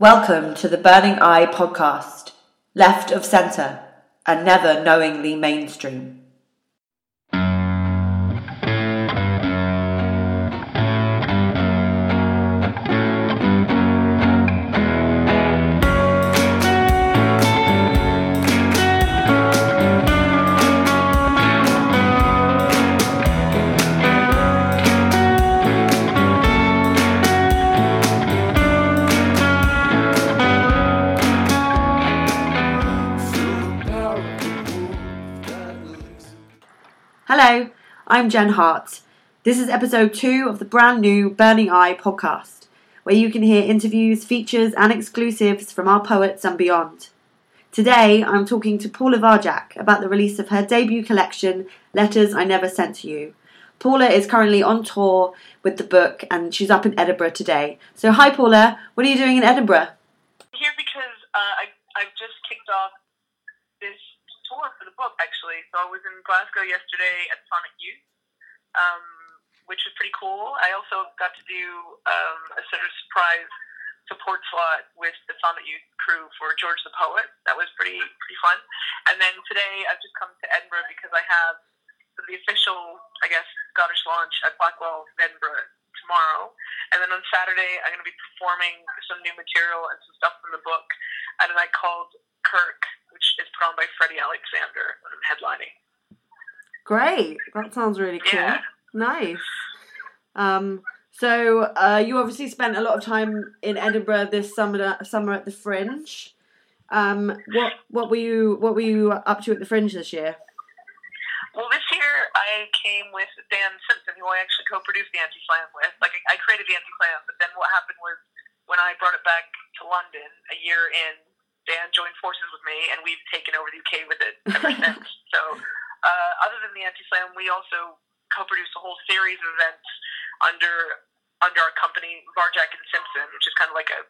Welcome to the Burning Eye podcast, left of centre and never knowingly mainstream. I'm Jen Hart. This is episode two of the brand new Burning Eye podcast, where you can hear interviews, features, and exclusives from our poets and beyond. Today, I'm talking to Paula Varjack about the release of her debut collection, Letters I Never Sent to You. Paula is currently on tour with the book and she's up in Edinburgh today. So, hi Paula, what are you doing in Edinburgh? here because uh, I I've just kicked off book actually. So I was in Glasgow yesterday at Sonnet Youth, um, which was pretty cool. I also got to do um, a sort of surprise support slot with the Sonnet Youth crew for George the Poet. That was pretty pretty fun. And then today I've just come to Edinburgh because I have the official, I guess, Scottish launch at Blackwell in Edinburgh tomorrow. And then on Saturday, I'm going to be performing some new material and some stuff from the book at a night called Kirk, which is put on by Freddie Alexander when I'm headlining. Great, that sounds really cool. Yeah. Nice. Um, so uh, you obviously spent a lot of time in Edinburgh this summer. Summer at the Fringe. Um, what what were you what were you up to at the Fringe this year? Well, this year I came with Dan Simpson, who I actually co-produced the Anti-Slam with. Like, I I created the Anti-Slam, but then what happened was when I brought it back to London a year in, Dan joined forces with me, and we've taken over the UK with it ever since. So, uh, other than the Anti-Slam, we also co-produced a whole series of events under under our company, Varjack and Simpson, which is kind of like a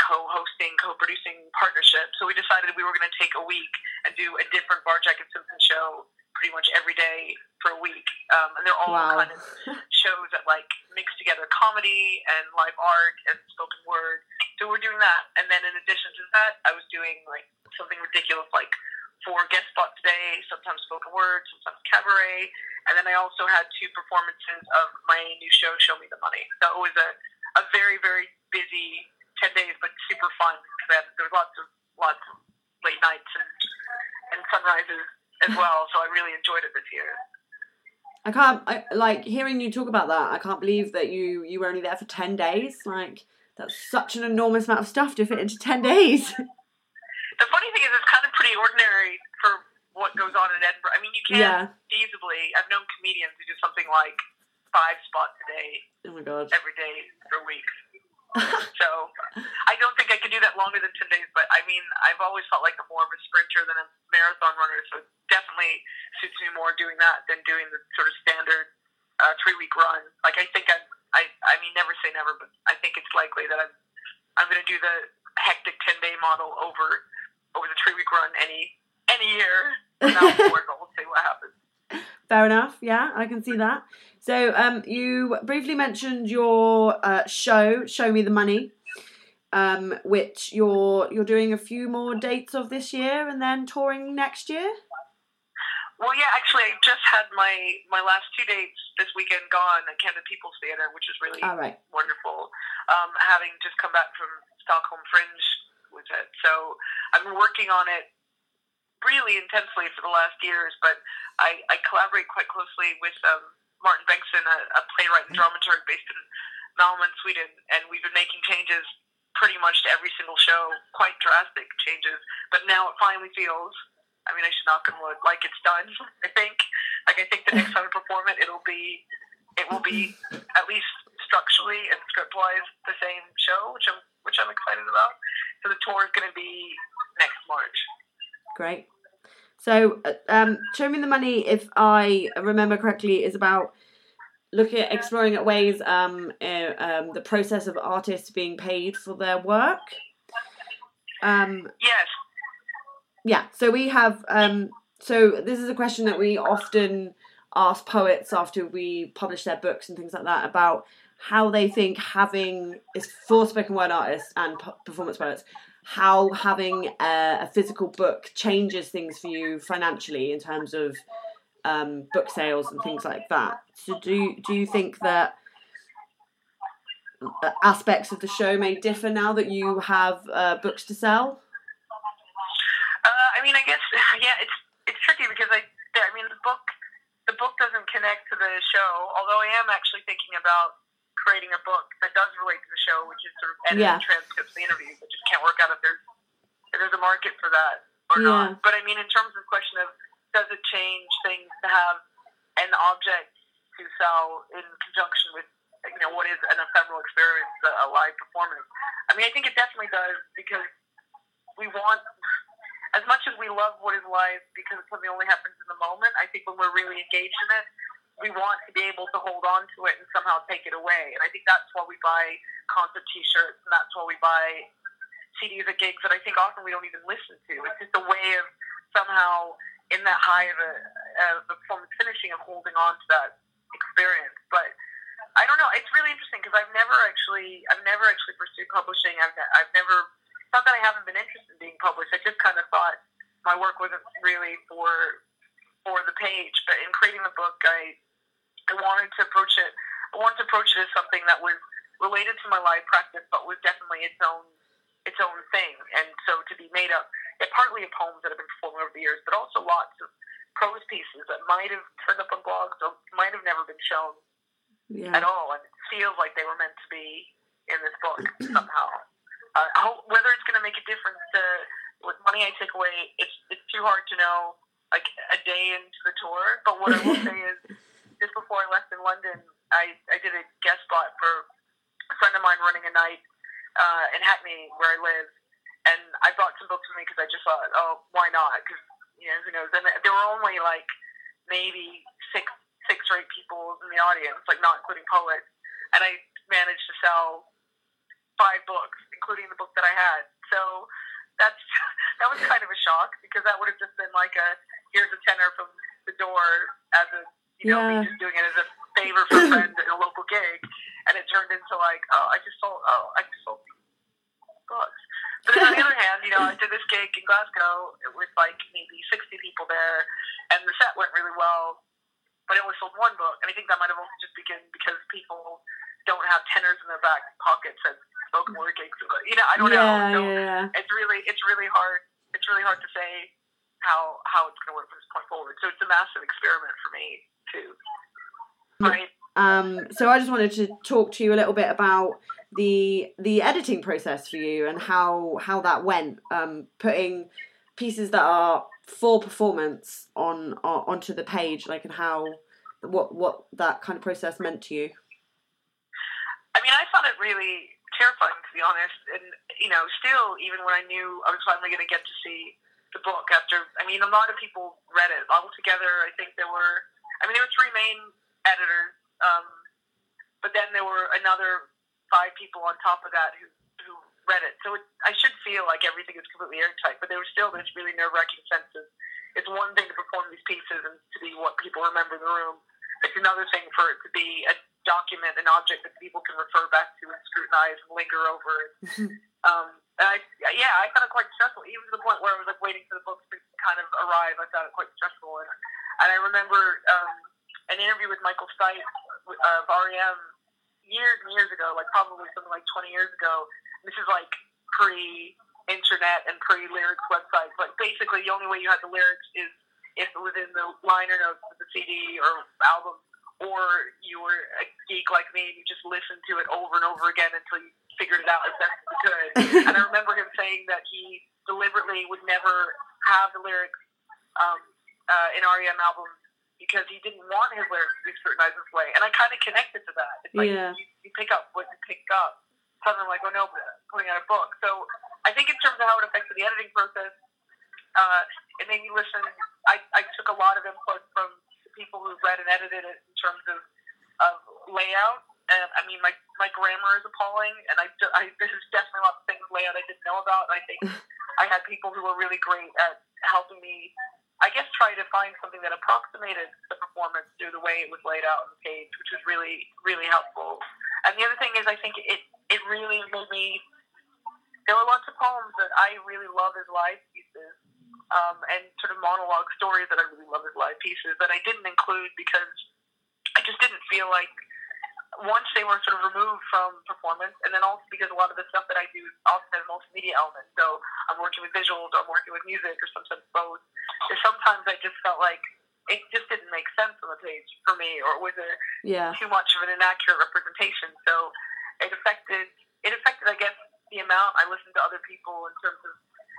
co-hosting, co-producing partnership. So we decided we were going to take a week and do a different Varjack and Simpson show pretty much every day for a week. Um, and they're all Wow. kind of shows that like mix together comedy and live art and spoken word. So we're doing that. And then in addition to that, I was doing like something ridiculous like four guest spots a day, sometimes spoken word, sometimes cabaret. And then I also had two performances of my new show, Show Me the Money. So it was a, a very, very busy 10 days, but super fun. Because there was lots of, lots of late nights and, and sunrises as well. So I really enjoyed it this year. I can't I, like hearing you talk about that. I can't believe that you you were only there for ten days. Like that's such an enormous amount of stuff to fit into ten days. The funny thing is, it's kind of pretty ordinary for what goes on in Edinburgh. I mean, you can't yeah. feasibly. I've known comedians who do something like five spots a day, Oh my god. every day for weeks. So I don't think I could do that longer than ten days. But I mean, I've always felt like I'm more of a sprinter than a marathon runner. So it definitely suits me more doing that than doing the sort of standard uh, three week run. Like I think I'm, I, I mean, never say never, but I think it's likely that I'm, I'm going to do the hectic ten day model over, over the three week run any, any year. More, but we'll see what happens. Fair enough. Yeah, I can see that. So, um, you briefly mentioned your uh, show, "Show Me the Money," um, which you're you're doing a few more dates of this year and then touring next year. Well, yeah, actually, I just had my my last two dates this weekend gone at Camden People's Theatre, which is really All right. wonderful. Um, having just come back from Stockholm Fringe with it, so I've been working on it really intensely for the last years. But I, I collaborate quite closely with um, Martin Bengtsson, a, a playwright and dramaturg based in Malmö, Sweden, and we've been making changes pretty much to every single show, quite drastic changes. But now it finally feels. I mean, I should knock on wood, like it's done. I think, like I think the next time I perform it, it'll be, it will be at least structurally and script wise the same show, which I'm, which I'm excited about. So the tour is going to be next March. Great. So, uh, um, show me the money. If I remember correctly, is about looking at exploring at ways um, uh, um, the process of artists being paid for their work. Um, Yes, yeah. So we have. Um, so this is a question that we often ask poets after we publish their books and things like that about how they think having is for spoken word artists and performance poets how having a, a, physical book changes things for you financially in terms of um, book sales and things like that. So do do you think that uh, aspects of the show may differ now that you have uh, books to sell? Uh, I mean, I guess yeah, it's it's tricky because I I mean the book the book doesn't connect to the show. Although I am actually thinking about creating a book that does relate to the show, which is sort of editing yeah. transcripts, the interviews. It just can't work out if there's if there's a market for that or yeah. not. But I mean, in terms of the question of does it change things to have an object to sell in conjunction with you know what is an ephemeral experience, a live performance? I mean, I think it definitely does because we want as much as we love what is live because something only happens in the moment, I think when we're really engaged in it, we want to be able to hold on to it and somehow take it away. And I think that's why we buy concert T-shirts, and that's why we buy CDs at gigs that I think often we don't even listen to. It's just a way of somehow in that high of a, of the performance finishing of holding on to that experience. But I don't know. It's really interesting because I've never actually, I've never actually pursued publishing. I've, I've never, not that I haven't been interested in being published. I just kind of thought my work wasn't really for for the page. But in creating the book, I I wanted to approach it. I wanted to approach it as something that was related to my live practice, but was definitely its own its own thing. And so to be made up, yeah, partly of poems that have been performed over the years, but also lots of prose pieces that might have turned up on blogs or might have never been shown yeah. at all, and it feels like they were meant to be in this book somehow. Uh, hope, whether it's going to make a difference to what money I take away, it's it's too hard to know. Like a day into the tour, but what I will say is just before I left in London, I, I did a guest spot for a friend of mine running a night uh, in Hackney where I live, and I brought some books with me because I just thought, oh, why not? Because you know, who knows? And there were only like maybe six six or eight people in the audience, like not including poets, and I managed to sell five books, including the book that I had. So that's that was kind of a shock because that would have just been like a here's a tenner from the door as a you know, yeah. me just doing it as a favor for a friend at a local gig, and it turned into like, oh, I just sold, oh, I just sold books. But on the other hand, you know, I did this gig in Glasgow with like maybe 60 people there, and the set went really well, but it only sold one book, and I think that might have also just been because people don't have tenners in their back pockets at spoken mm. word gigs. You know, I don't yeah, know. So yeah. it's really, it's really hard. It's really hard to say how how it's going to work from this point forward. So it's a massive experiment for me Right. Um, so I just wanted to talk to you a little bit about the the editing process for you and how how that went. Um, putting pieces that are for performance on, on onto the page, like and how what what that kind of process meant to you. I mean, I found it really terrifying to be honest, and you know, still even when I knew I was finally going to get to see the book after. I mean, a lot of people read it altogether. I think there were I mean, there were three main editors, um, but then there were another five people on top of that who who read it. So it, I should feel like everything is completely airtight, but there was still this really nerve wracking sense of it's one thing to perform these pieces and to be what people remember in the room. It's another thing for it to be a document, an object that people can refer back to and scrutinize and linger over. um, and I, yeah, I found it quite stressful, even to the point where I was like waiting for the books to kind of arrive. I found it quite stressful. And and I remember um, an interview with Michael Stipe of REM years and years ago, like probably something like 20 years ago. This is like pre internet and pre lyrics websites. But basically, the only way you had the lyrics is if it was in the liner notes of the CD or album, or you were a geek like me and you just listened to it over and over again until you figured it out as best as you could. and I remember him saying that he deliberately would never have the lyrics um, uh, in REM albums because he didn't want his lyrics to be scrutinized this way. And I kind of connected to that. It's like yeah. you, you pick up what you pick up. Suddenly, like, oh no, putting out a book. So I think in terms of how it affected the editing process, uh, it made me listen. I, I took a lot of input from people who read and edited it in terms of, of layout. And I mean, my, my grammar is appalling, and I, I this is definitely a lot of things layout I didn't know about. And I think I had people who were really great at helping me I guess try to find something that approximated the performance through the way it was laid out on the page, which was really, really helpful. And the other thing is, I think it it really made me. There were lots of poems that I really love as live pieces, um, and sort of monologue stories that I really love as live pieces that I didn't include because I just didn't feel like once they were sort of removed from performance, and then also because a lot of the stuff that I do also has multimedia elements. So I'm working with visuals, or I'm working with music, or sometimes both. There's sometimes I just felt like it just didn't make sense on the page for me, or was it Yeah. too much of an inaccurate representation? So it affected it affected, I guess, the amount I listened to other people in terms of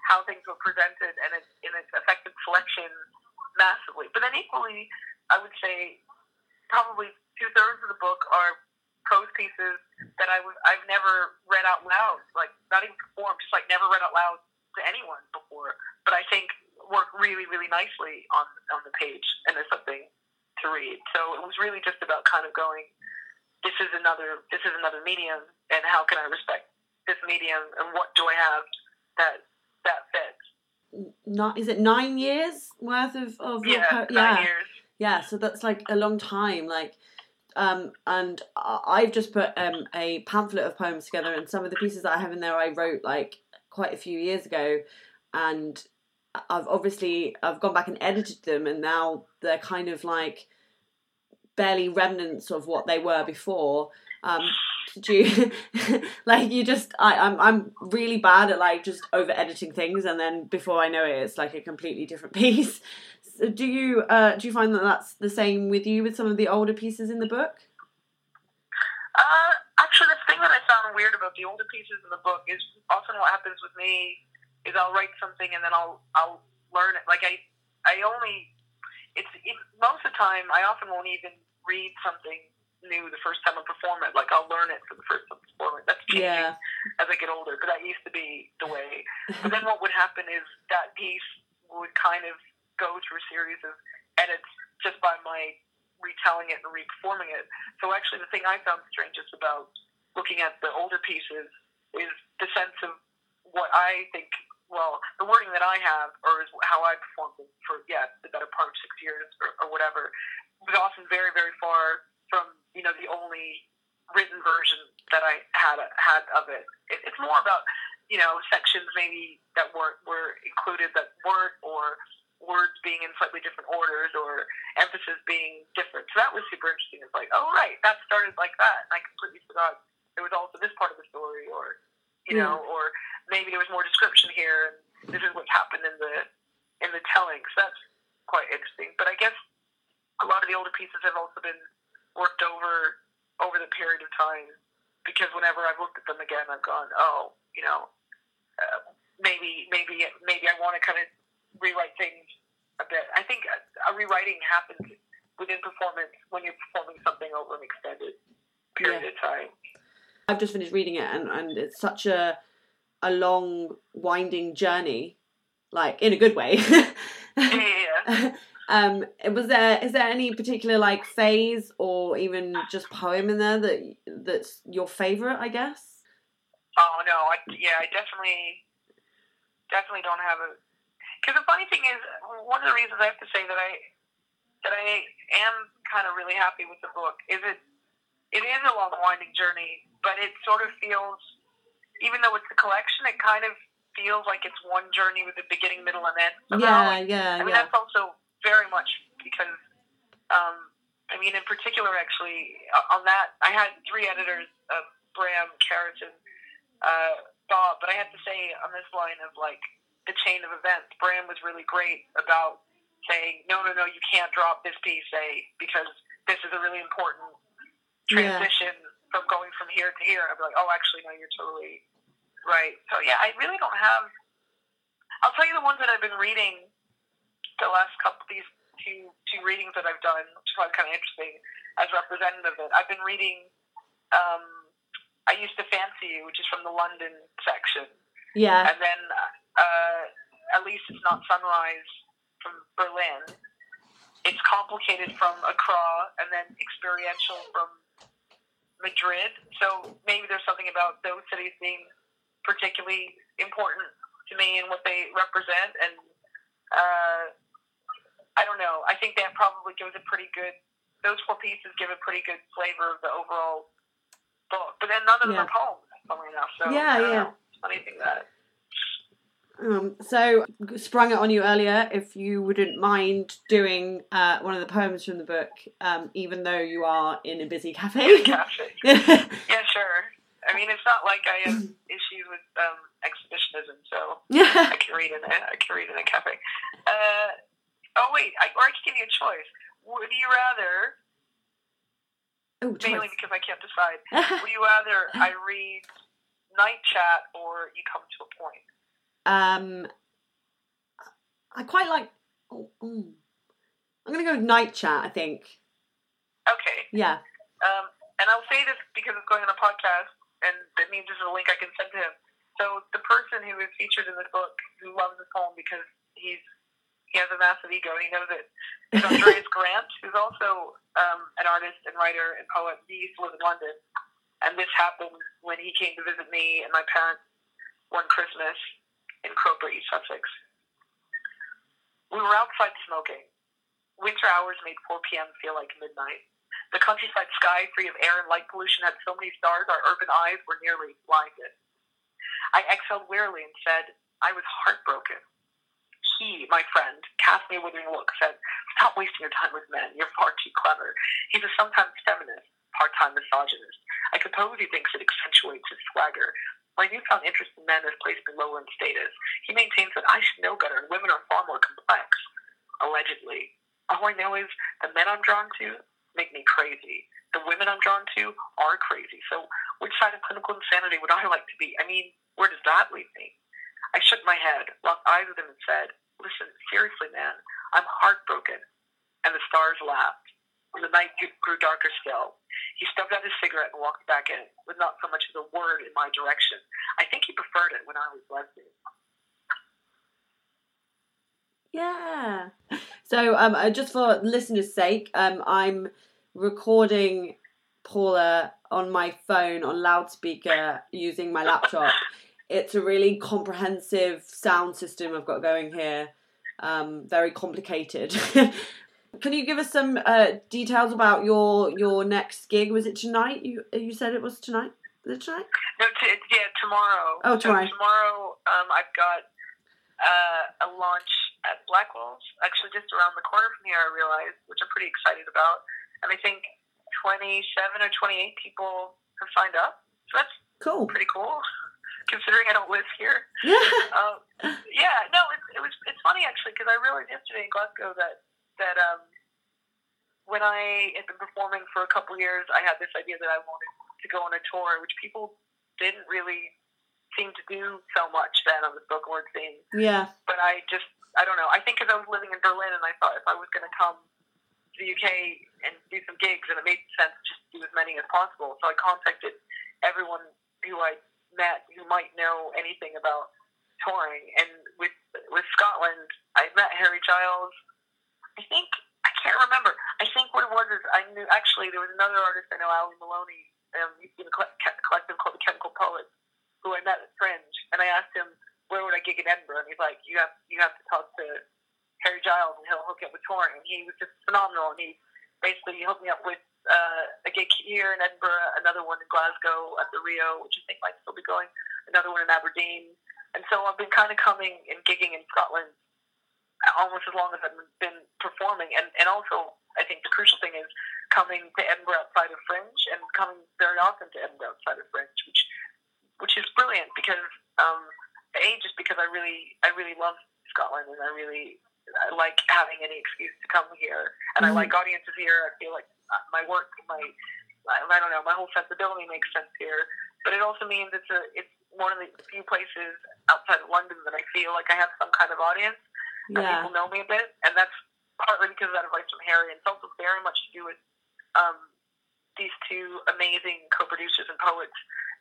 how things were presented, and it and it affected selection massively. But then equally, I would say probably two thirds of the book are prose pieces that I was I've never read out loud, like not even performed, just like never read out loud to anyone before. But I think work really, really nicely on on the page, and there's something to read. So it was really just about kind of going, this is another this is another medium, and how can I respect this medium, and what do I have that that fits? Not is it nine years worth of of your Yeah, po- nine yeah years. Yeah. So that's like a long time. Like, um, and I've just put um a pamphlet of poems together, and some of the pieces that I have in there I wrote like quite a few years ago, and I've obviously I've gone back and edited them, and now they're kind of like barely remnants of what they were before. Um, you like you just I, I'm I'm really bad at like just over editing things and then before I know it it's like a completely different piece. Do you uh do you find that that's the same with you with some of the older pieces in the book? Uh, actually, the thing that I found weird about the older pieces in the book is often what happens with me is I'll write something and then I'll I'll learn it. Like I I only it's it, most of the time I often won't even read something new the first time I perform it. Like I'll learn it for the first time I perform it. That's changing Yeah. as I get older, but that used to be the way. But then what would happen is that piece would kind of go through a series of edits just by my retelling it and re-performing it. So actually, the thing I found strangest about looking at the older pieces is the sense of what I think. Well, the wording that I have, or is how I performed for yeah the better part of six years or, or whatever, was often very very far from you know the only written version that I had had of it. it it's more about you know sections maybe that weren't were included that weren't or words being in slightly different orders or emphasis being different. So that was super interesting. It's like, oh right, that started like that, and I completely forgot there was also this part of the story, or you know, or maybe there was more description here, and this is what's happened in the in the telling. So that's quite interesting. But I guess a lot of the older pieces have also been worked over over the period of time because whenever I've looked at them again, I've gone, oh, you know, uh, maybe maybe maybe I want to kind of rewrite things a bit. I think a, a rewriting happens within performance when you're performing something over an extended period Yeah. of time. I've just finished reading it and, and it's such a a long winding journey, like in a good way. Yeah, um was there is there any particular like phase or even just poem in there that that's your favorite, I guess? Oh no, I, yeah, I definitely, definitely don't have a. Because the funny thing is, one of the reasons I have to say that I that I am kind of really happy with the book is it it is a long winding journey, but it sort of feels, even though it's a collection, it kind of feels like it's one journey with a beginning, middle, and end. somehow. Yeah, yeah, I mean, yeah. that's also very much because, um, I mean, in particular, actually, on that, I had three editors, uh, Bram, Carrot, and uh, Bob, but I have to say, on this line of like the chain of events, Bram was really great about saying, no, no, no, you can't drop this piece, because this is a really important Yeah. transition from going from here to here. I'd be like, oh, actually, no, you're totally right. So, yeah, I really don't have. I'll tell you the ones that I've been reading the last couple these two two readings that I've done, which I find kind of interesting as representative of it. I've been reading. Um, I used to fancy you, which is from the London section, Yeah. and then uh, at least it's not sunrise from Berlin. It's complicated from Accra, and then experiential from Madrid. So maybe there's something about those cities being particularly important to me and what they represent. And uh, I don't know. I think that probably gives a pretty good. Those four pieces give a pretty good flavor of the overall book, but then none of them Yeah. are poems. Funnily enough, so Yeah, yeah. know. Funny thing that. Um, so sprung it on you earlier if you wouldn't mind doing uh, one of the poems from the book, um, even though you are in a busy cafe. Cafe. yeah. Sure. I mean, it's not like I have issues with um, exhibitionism, so I can read in a I can read in a cafe. Uh, oh wait, I, or I can give you a choice. Would you rather, Oh, mainly choice. because I can't decide, would you rather I read Night Chat or You Come to a Point? Um, I quite like. Oh, oh. I'm gonna go with night chat. I think. Okay, Yeah. um, and I'll say this because it's going on a podcast, and that means this is a link I can send to him. So the person who is featured in this book, who loves this poem because he's he has a massive ego and he knows it, is Andreas Grant, who's also um, an artist and writer and poet. He used to live in London, and this happened when he came to visit me and my parents one Christmas in Crowborough, East Sussex. We were outside smoking. Winter hours made 4 p.m. feel like midnight. The countryside sky, free of air and light pollution, had so many stars our urban eyes were nearly blinded. I exhaled wearily and said, I was heartbroken. He, my friend, cast me a withering look, said, Stop wasting your time with men. You're far too clever. He's a sometimes feminist, part time misogynist. I suppose he thinks it accentuates his swagger. My newfound interest in men has placed me lower in status. He maintains that I should know better, and women are far more complex. Allegedly. All I know is the men I'm drawn to make me crazy. The women I'm drawn to are crazy. So, which side of clinical insanity would I like to be? I mean, where does that leave me? I shook my head, locked eyes with him, and said, Listen, seriously, man, I'm heartbroken. And the stars laughed. When the night grew darker still, he stubbed out his cigarette and walked back in, with not so much as a word in my direction. I think he preferred it when I was lesbian. Yeah. So, um, uh, just for listeners' sake, um, I'm recording Paula on my phone on loudspeaker using my laptop. It's a really comprehensive sound system I've got going here. Um, very complicated. Can you give us some uh, details about your your next gig? Was it tonight? You you said it was tonight. Is it tonight? No, t- yeah, tomorrow. Oh, tomorrow. So tomorrow, um, I've got uh, a launch at Blackwell's, actually just around the corner from here, I realized, which I'm pretty excited about. And I think 27 or 28 people have signed up. So that's Cool. pretty cool, considering I don't live here. Yeah. Um, yeah, no, it, it was. It's funny actually because I realized yesterday in Glasgow that that um, when I had been performing for a couple years, I had this idea that I wanted to go on a tour, which people didn't really seem to do so much then on the spoken word scene. Yeah. But I just, I don't know. I think because I was living in Berlin and I thought if I was going to come to the UK and do some gigs, and it made sense just to do as many as possible. So I contacted everyone who I met who might know anything about touring. And with with Scotland, I met Harry Giles. I think I can't remember. I think what it was is I knew actually there was another artist I know, Ali Maloney, um, in a collective called the Chemical Poets, who I met at Fringe, and I asked him where would I gig in Edinburgh, and he's like, you have you have to talk to Harry Giles, and he'll hook you up with touring. And he was just phenomenal, and he basically hooked me up with uh, a gig here in Edinburgh, another one in Glasgow at the Rio, which I think might still be going, another one in Aberdeen. And so I've been kind of coming and gigging in Scotland almost as long as I've been performing. And, and also, I think the crucial thing is coming to Edinburgh outside of Fringe and coming very often to Edinburgh outside of Fringe, which which is brilliant because um, a just because I really I really love Scotland and I really I like having any excuse to come here and Mhm. I like audiences here. I feel like uh, my work, my I don't know, my whole sensibility makes sense here. But it also means it's a it's one of the few places outside of London that I feel like I have some kind of audience and Yeah. people know me a bit, and that's partly because of that advice from Harry, and it's also very much to do with um, these two amazing co-producers and poets,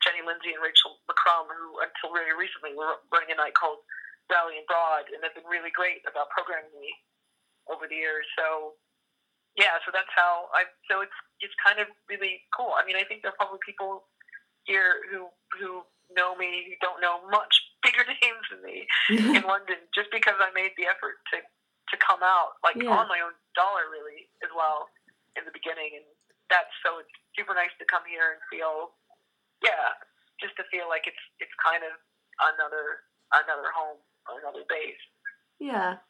Jenny Lindsay and Rachel McCrum, who until very recently were running a night called Rally and Broad, and have been really great about programming me over the years. So yeah, so that's how I. So it's it's kind of really cool. I mean, I think there are probably people here who who know me who don't know much bigger names than me in London just because I made the effort to to come out like Yeah. on my own dollar really as well in the beginning and that's so it's super nice to come here and feel yeah, just to feel like it's it's kind of another another home, another base. Yeah.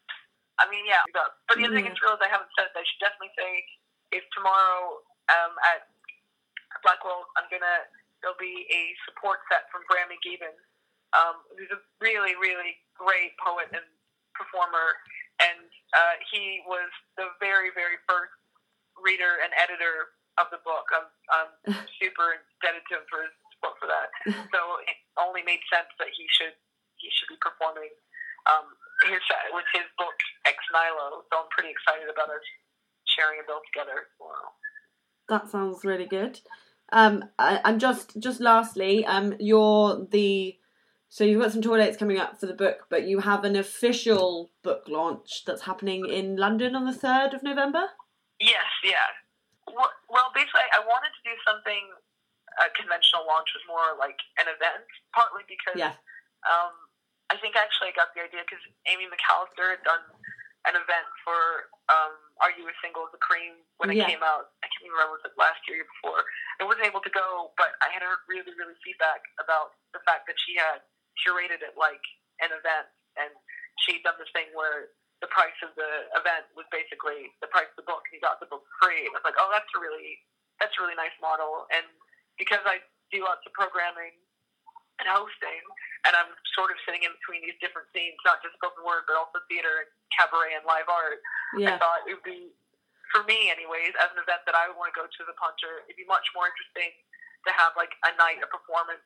I mean, yeah. But the other thing Yeah. is, realize I haven't said. That I should definitely say if tomorrow um, at Blackwell, I'm gonna there'll be a support set from Brammy Gibbon, um, who's a really, really great poet and performer, and uh, he was the very, very first reader and editor of the book. I'm, I'm super indebted to him for his support for that. So it only made sense that he should he should be performing um, his with his book Ex Nihilo. So I'm pretty excited about us sharing a bill together tomorrow. That sounds really good. Um, and just just lastly, um, you're the so you've got some tour dates coming up for the book, but you have an official book launch that's happening in London on the third of November. Yes, yeah. Well, basically, I wanted to do something. A conventional launch was more like an event, partly because Yeah. um, I think actually I got the idea because Amy McAllister had done an event for um, Are You a Single as a Cream when it Yeah. came out. I can't even remember was it last year or before. I wasn't able to go, but I had heard really, really feedback about the fact that she had curated it like an event, and she'd done this thing where the price of the event was basically the price of the book, and you got the book free. And I was like, oh, that's a really that's a really nice model. And because I do lots of programming and hosting, and I'm sort of sitting in between these different scenes, not just spoken word, but also theater and cabaret and live art. I thought it would be, for me anyways, as an event that I would want to go to the Puncher, it'd be much more interesting to have like a night, a performance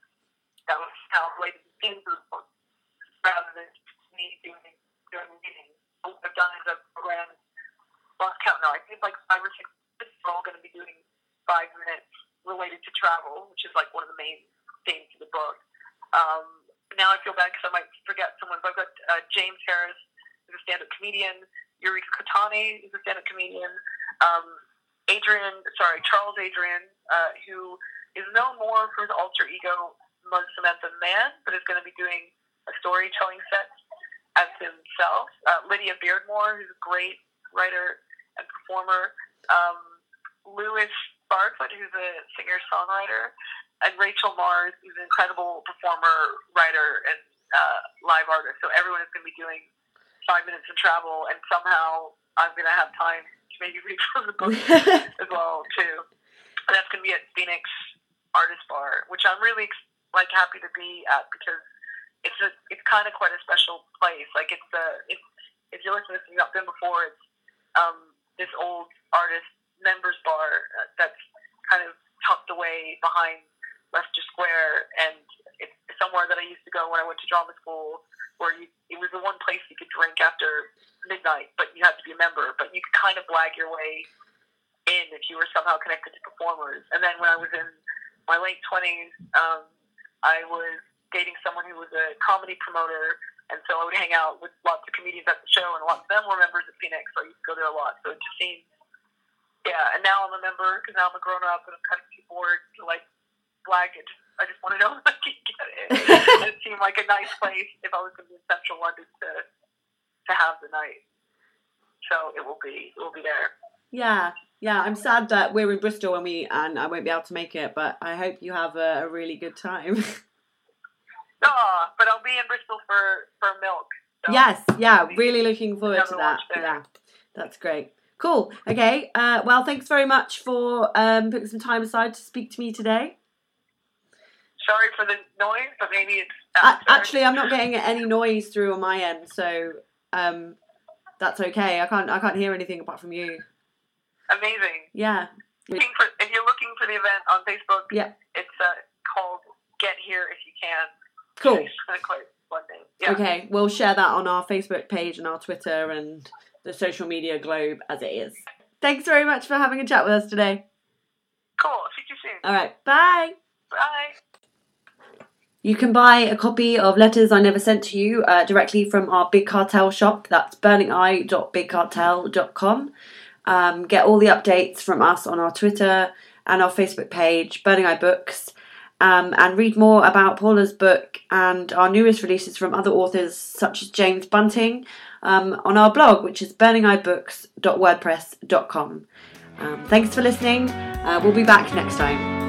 that was somehow related to the book rather than me doing doing meetings. What I've done is I've programmed, lost count now, I think it's like five or six, we're all going to be doing five minutes related to travel, which is like one of the main themes of the book. Um, now I feel bad because I might forget someone, but I've got uh, James Harris, who's a stand-up comedian, Yuri Katani, who's a stand-up comedian, um, Adrian, sorry, Charles Adrian, uh, who is known more for his alter ego, Mud Samantha Man, but is going to be doing a storytelling set as himself. Uh, Lydia Beardmore, who's a great writer and performer. Um, Lewis Barfoot, who's a singer-songwriter, and Rachel Mars, who's an incredible performer, writer, and uh, live artist. So everyone is going to be doing five minutes in travel, and somehow I'm going to have time to maybe read from the book as well too. And that's going to be at Phoenix Artist Bar, which I'm really like happy to be at because it's a it's kind of quite a special place. Like it's a it's if you're listening to this you've not been before, it's um, this old artist members bar uh, that's kind of tucked away behind Leicester Square, and it's somewhere that I used to go when I went to drama school, where you it was the one place you could drink after midnight, but you had to be a member, but you could kind of blag your way in if you were somehow connected to performers. And then when I was in my late twenties, um, I was dating someone who was a comedy promoter, and so I would hang out with lots of comedians at the show, and lots of them were members of Phoenix, so I used to go there a lot. So it just seemed, yeah. And now I'm a member because now I'm a grown up and I'm kind of too bored to like flag it. I just want to know if I can get it. it seemed like a nice place if I was going to be in central London to to have the night. So it will be it will be there. Yeah, yeah. I'm sad that we're in Bristol and we and I won't be able to make it, but I hope you have a, a really good time. Ah, but I'll be in Bristol for for milk. So yes, yeah. Really looking forward to that. Yeah, that's great. Cool. Okay. Uh, well, thanks very much for um, putting some time aside to speak to me today. Sorry for the noise, but maybe it's A- actually, I'm not getting any noise through on my end, so um, that's okay. I can't I can't hear anything apart from you. amazing. Yeah. Looking for, if you're looking for the event on Facebook, Yeah. it's uh, called Get Here If You Can. Cool. It's kind of quite. Yeah. Okay, we'll share that on our Facebook page and our Twitter and the social media globe as it is. Thanks very much for having a chat with us today. Cool. See you soon. All right, bye. Bye. You can buy a copy of Letters I Never Sent to You uh, directly from our Big Cartel shop. That's burningeye.bigcartel.com. Um, get all the updates from us on our Twitter and our Facebook page, Burning Eye Books, um, and read more about Paula's book and our newest releases from other authors such as James Bunting um, on our blog, which is burningeyebooks.wordpress.com. Um, thanks for listening. Uh, we'll be back next time.